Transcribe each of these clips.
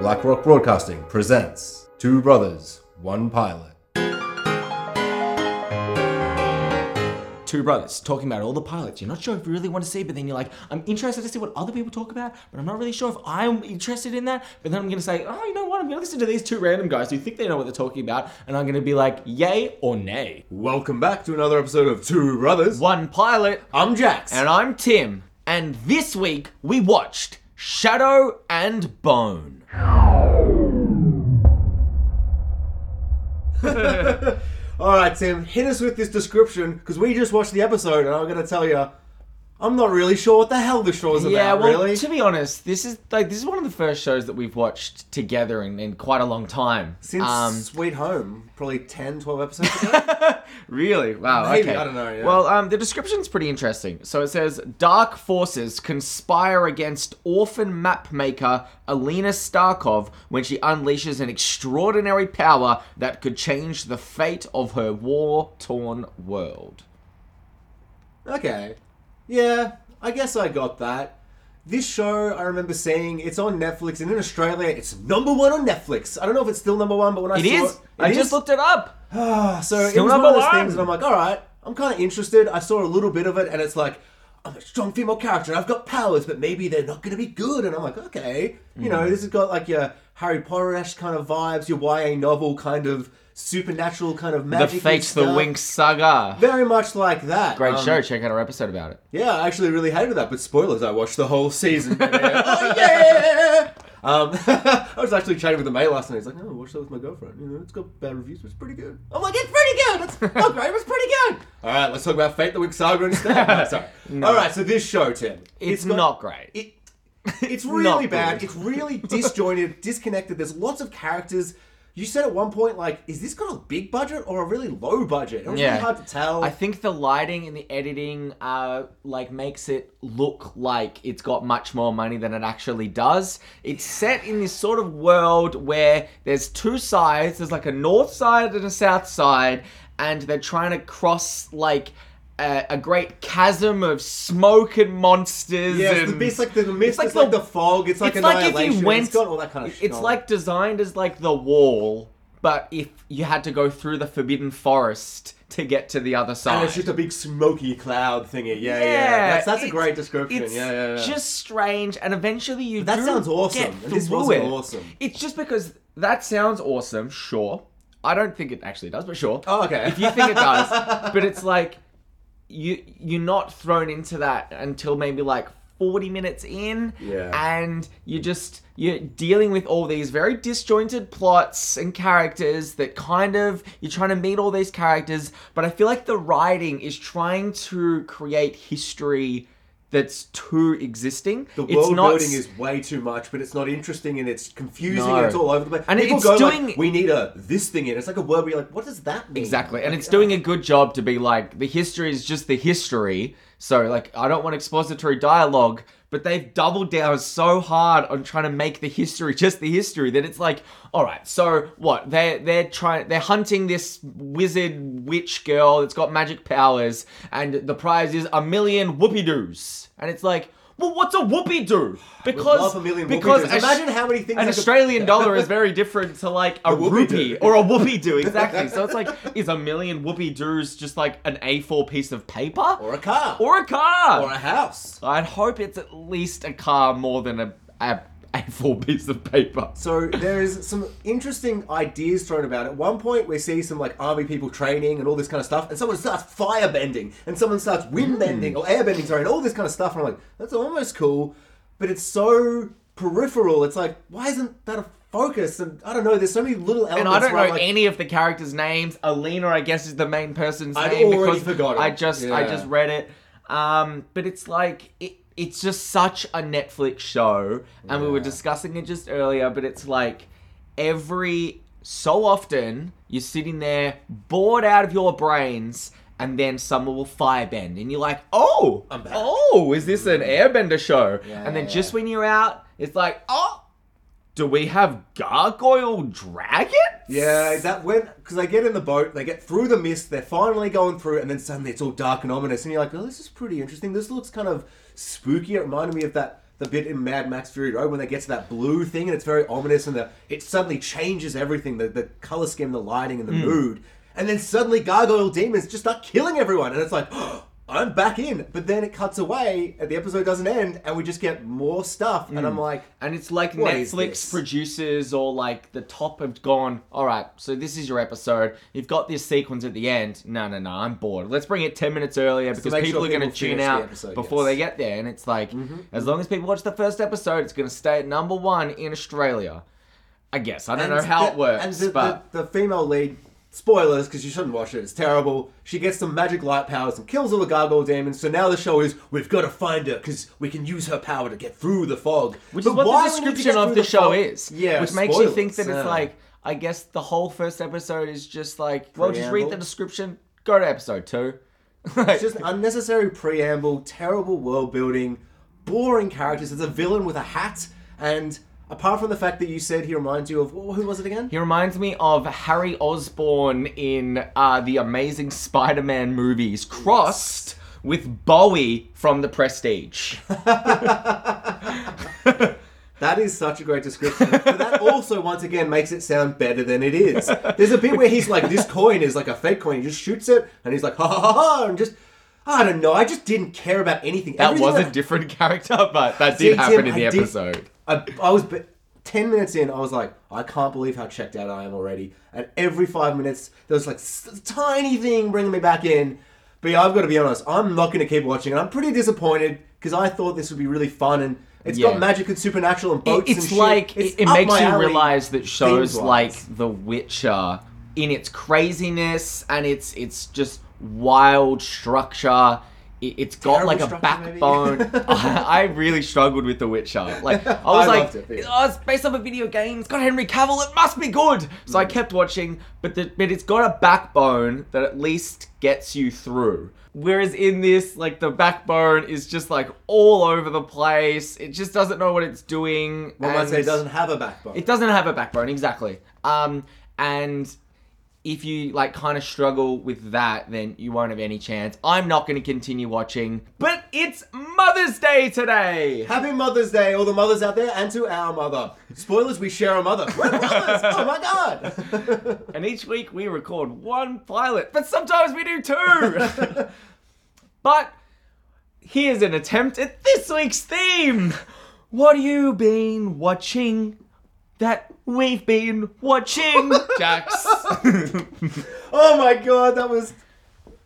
Black Rock Broadcasting presents Two Brothers, One Pilot. two brothers talking about all the pilots. You're not sure if you really want to see, but then you're like, I'm interested to see what other people talk about, but I'm not really sure if I'm interested in that. But then I'm going to say, oh, you know what? I'm going to listen to these two random guys who think they know what they're talking about, and I'm going to be like, yay or nay. Welcome back to another episode of Two Brothers. One pilot, I'm Jax. and I'm Tim, and this week we watched Shadow and Bone. All right, Tim, hit us with this description because we just watched the episode, and I'm going to tell you, I'm not really sure what the hell the show's Yeah, about. well, really. to be honest, this is like this is one of the first shows that we've watched together in, in quite a long time. Since Um, Sweet Home, probably 10, 12 episodes ago. Really? Wow. Maybe, okay. I don't know, yeah. Well, um, the description's pretty interesting. So it says dark forces conspire against orphan map maker Alina Starkov when she unleashes an extraordinary power that could change the fate of her war-torn world. Okay. Yeah, I guess I got that. This show, I remember seeing, it's on Netflix, and in Australia, it's number one on Netflix. I don't know if it's still number one, but when I It saw is. it, I it just looked it up. Ah, so it Still was one number of those one. things, and I'm like, all right, I'm kind of interested. I saw a little bit of it, and it's like, I'm a strong female character, and I've got powers, but maybe they're not going to be good. And I'm like, okay, you know, this has got like your Harry Potter-esque kind of vibes, your YA novel kind of supernatural kind of magic. The. Fates the Winx saga. Very much like that. Great Um, show. Check out our episode about it. yeah, I actually really hated that, but spoilers, I watched the whole season. oh yeah! Um, I was actually chatting with the mate last night. He's like, "No, I watched that with my girlfriend. You know, it's got bad reviews, but it's pretty good." I'm like, "It's pretty good. It's not great, but it's pretty good." All right, let's talk about Fate the Winx Saga instead. No, sorry. All right, so this show, Tim, It's, got- not great. It, it's really good. bad. It's really disjointed, disconnected. There's lots of characters. You said at one point, like, is this got a big budget or a really low budget? It was Yeah. really hard to tell. I think the lighting and the editing uh like makes it look like it's got much more money than it actually does. It's set in this sort of world where there's two sides, there's like a north side and a south side, and they're trying to cross like a, a great chasm of smoke and monsters. Yeah, it's, and the, it's like the mist, it's like it's like the- fog, it's like it's like if annihilation. you went. it's got all that kind of. it's like designed as like the wall, but if you had to go through the forbidden forest to get to the other side. and it's just a big smoky cloud thingy. Yeah, yeah. Yeah, That's, that's a great description. Yeah, yeah, yeah. just strange, and eventually you. But that sounds awesome, this it. awesome. It's just because that sounds awesome. Sure, I don't think it actually does, but sure. Oh, okay. If you think it does, but it's like you you're not thrown into that until maybe like 40 minutes in Yeah. and you're just you're dealing with all these very disjointed plots and characters that kind of you're trying to meet all these characters but i feel like the writing is trying to create history that's too existing the it's world not building is way too much, but it's not interesting and it's confusing No. and it's all over the place. And People it's go doing- like, "We need a this thing in." It's like a word where you're like, "What does that mean?" Exactly, and Like, it's doing a good job to be like the history is just the history. So like I don't want expository dialogue, but they've doubled down so hard on trying to make the history just the history that it's like, all right, so what? They they're trying they're hunting this wizard witch girl that's got magic powers, and the prize is a million whoopie doos, and it's like. Well, what's a whoopie doo? Because love a million because whoopie-doos. Imagine how many things an I could- Australian dollar is very different to like a, whoopie-doo. rupee or a whoopie doo, exactly. So it's like, is a million whoopie doos just like an A4 piece of paper? or a car, Or a car? or a house. I'd hope it's at least a car more than a, a A4 piece of paper. So there is some interesting ideas thrown about. At one point, we see some like army people training and all this kind of stuff, and someone starts fire bending, and someone starts wind bending or air bending, sorry, and all this kind of stuff. And I'm like, that's almost cool, but it's so peripheral. It's like, why isn't that a focus? And I don't know. There's so many little elements. And I don't where know I'm like, any of the characters' names. Alina, I guess, is the main person's I'd name already because forgotten. I just I Yeah. just read it. Um, but it's like it, it's just such a Netflix show, and we were discussing it just earlier. But it's like every so often you're sitting there bored out of your brains. And then someone will firebend, and you're like, "Oh, I'm back. oh, is this an Airbender show?" Yeah, and then yeah. just when you're out, it's like, "Oh, do we have gargoyle dragons?" Yeah, is that when? Because they get in the boat, they get through the mist, they're finally going through, and then suddenly it's all dark and ominous, and you're like, "Oh, this is pretty interesting. This looks kind of spooky." It reminded me of that the bit in Mad Max Fury Road when they get to that blue thing and it's very ominous and the, it suddenly changes everything the, the color scheme, the lighting, and the hmm. mood. And then suddenly gargoyle demons just start killing everyone. And it's like, oh, I'm back in. But then it cuts away and the episode doesn't end and we just get more stuff. And I'm hmm. like, And it's like What is Netflix this? producers or like the top have gone, all right, so this is your episode. You've got this sequence at the end. No, no, no, I'm bored. Let's bring it 10 minutes earlier because make people sure are going to people tune finish the out episode, before yes. they get there. And it's like, mm-hmm. as long as people watch the first episode, it's going to stay at number one in Australia. I guess. I don't know how the- it works, And the, but. the, the female lead, spoilers because you shouldn't watch it. It's terrible. She gets some magic light powers and kills all the gargoyle demons. So now the show is we've got to find her because we can use her power to get through the fog. Which But is what why the we need to description of through the, show fog- is. Yeah, Which makes you think that spoilers, it's like, I guess the whole first episode is just like, well, just read the description, go to episode two. It's just unnecessary preamble, terrible world building, boring characters. There's a villain with a hat, and apart from the fact that you said he reminds you of wh- who was it again? He reminds me of Harry Osborn in uh, the Amazing Spider-Man movies, crossed with Bowie from The Prestige. That is such a great description. but that also, once again, makes it sound better than it is. There's a bit where he's like, this coin is like a fake coin. He just shoots it, and he's like, ha ha ha ha, and just, I don't know. I just didn't care about anything. That Everything was a different character, but that did happen in the I did- episode. I, I was b- 10 minutes in, I was like, I can't believe how checked out I am already. And every five minutes, there was like s- tiny thing bringing me back in. But yeah, I've got to be honest, I'm not going to keep watching. And I'm pretty disappointed because I thought this would be really fun. And it's Yeah. got magic and supernatural and It- boats and it's shit. like It's it, it up makes my you alley realize that shows like The Witcher, in its craziness and its it's just wild structure. It- It's got Terrible like a backbone. I, I really struggled with The Witcher. Like I was I like, it, yeah. oh, it's based on a video game. It's got Henry Cavill. It must be good. So I Mm. kept watching, but the, but it's got a backbone that at least gets you through. Whereas in this, like the backbone is just like all over the place. It just doesn't know what it's doing. One might say it doesn't have a backbone. it doesn't have a backbone, exactly. Um, and if you like kind of struggle with that, then you won't have any chance. I'm not going to continue watching, but it's Mother's Day today. Happy Mother's Day, all the mothers out there, and to our mother. Spoilers, we share a mother. We're brothers! Oh my god! And each week we record one pilot, but sometimes we do two. but here's an attempt at this week's theme. What have you been watching that we've been watching, Jax? oh my god, that was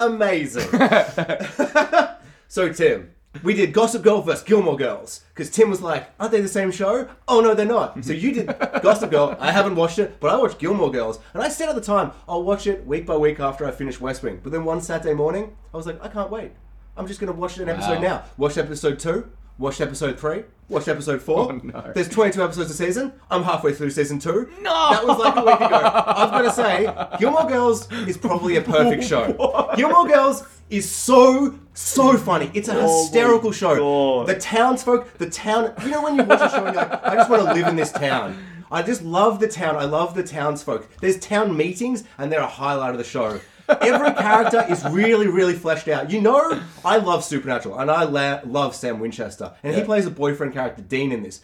amazing. so, Tim, we did Gossip Girl vs. Gilmore Girls. Because Tim was like, aren't they the same show? Oh no, they're not. So you did Gossip Girl. I haven't watched it, but I watched Gilmore Girls. And I said at the time, I'll watch it week by week after I finish West Wing. But then one Saturday morning, I was like, I can't wait. I'm just going to watch an episode Wow. now. Watched episode two. Watched episode three. Watched episode four. Oh, no. There's 22 episodes a season. I'm halfway through season two. No! That was like a week ago. I've gonna say, Gilmore Girls is probably a perfect show. Gilmore Girls is so, so funny. It's a Oh hysterical show. The townsfolk, the town, you know when you watch a show and you're like, I just want to live in this town. I just love the town. I love the townsfolk. There's town meetings and they're a highlight of the show. Every character is really, really fleshed out. You know, I love Supernatural and I la- love Sam Winchester. And he Yeah. plays a boyfriend character, Dean, in this.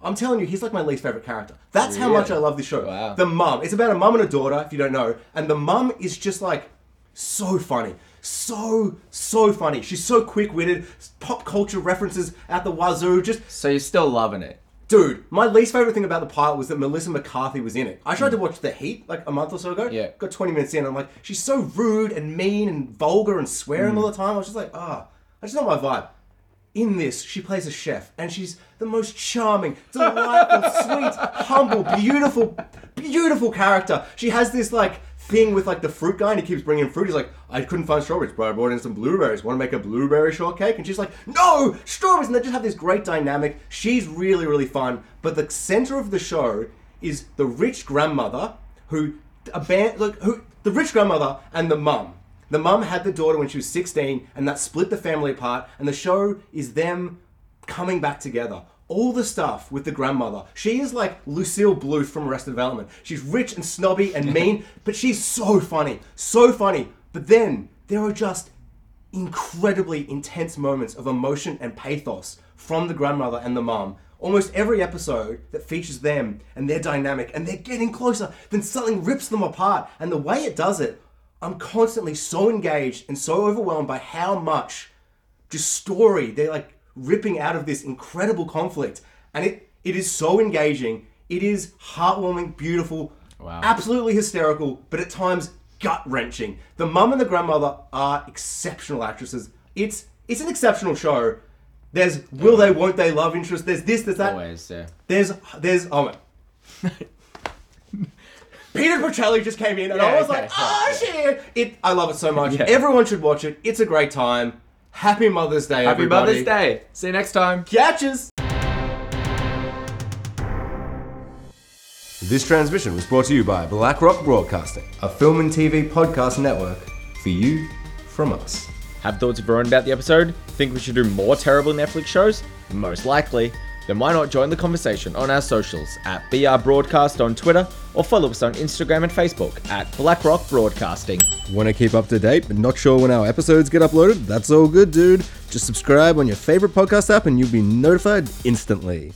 I'm telling you, he's like my least favorite character. That's how much I love this show. Wow. The mum. It's about a mum and a daughter, if you don't know. And the mum is just like so funny. So, so funny. She's so quick witted. Pop culture references at the wazoo. Just, so you're still loving it. Dude, my least favorite thing about the pilot was that Melissa McCarthy was in it. I tried to watch The Heat like a month or so ago. Yeah. Got 20 minutes in. I'm like, she's so rude and mean and vulgar and swearing all the time. I was just like, ah, that's not my vibe. In this, she plays a chef, and she's the most charming, delightful, sweet, humble, beautiful, beautiful character. She has this like thing with like the fruit guy, and he keeps bringing fruit. He's like, I couldn't find strawberries, but I brought in some blueberries. Want to make a blueberry shortcake? And she's like, No, strawberries! And they just have this great dynamic. She's really, really fun. But the center of the show is the rich grandmother who aban- look who the rich grandmother and the mum. The mum had the daughter when she was 16, and that split the family apart. And the show is them coming back together. All the stuff with the grandmother. She is like Lucille Bluth from Arrested Development. She's rich and snobby and mean, but she's so funny. So funny. But then there are just incredibly intense moments of emotion and pathos from the grandmother and the mum. Almost every episode that features them and their dynamic and they're getting closer, then something rips them apart. And the way it does it, I'm constantly so engaged and so overwhelmed by how much just story they're like ripping out of this incredible conflict. And it, it is so engaging. It is heartwarming, beautiful, Wow. absolutely hysterical, but at times gut wrenching. The mum and the grandmother are exceptional actresses. It's it's an exceptional show. There's will they, won't they love interest. There's this, there's that. Always, yeah. There's there's oh man. Peter Petrelli just came in and I was okay, like, oh shit! It I love it so much. Yeah. Everyone should watch it. It's a great time. Happy Mother's Day, Happy everybody. Mother's Day. See you next time. Catches. This transmission was brought to you by BlackRock Broadcasting, a film and TV podcast network for you from us. Have thoughts of your own about the episode? Think we should do more terrible Netflix shows? Most likely. Then why not join the conversation on our socials at BR Broadcast on Twitter or follow us on Instagram and Facebook at BlackRock Broadcasting. Want to keep up to date but not sure when our episodes get uploaded? That's all good, dude. Just subscribe on your favorite podcast app and you'll be notified instantly.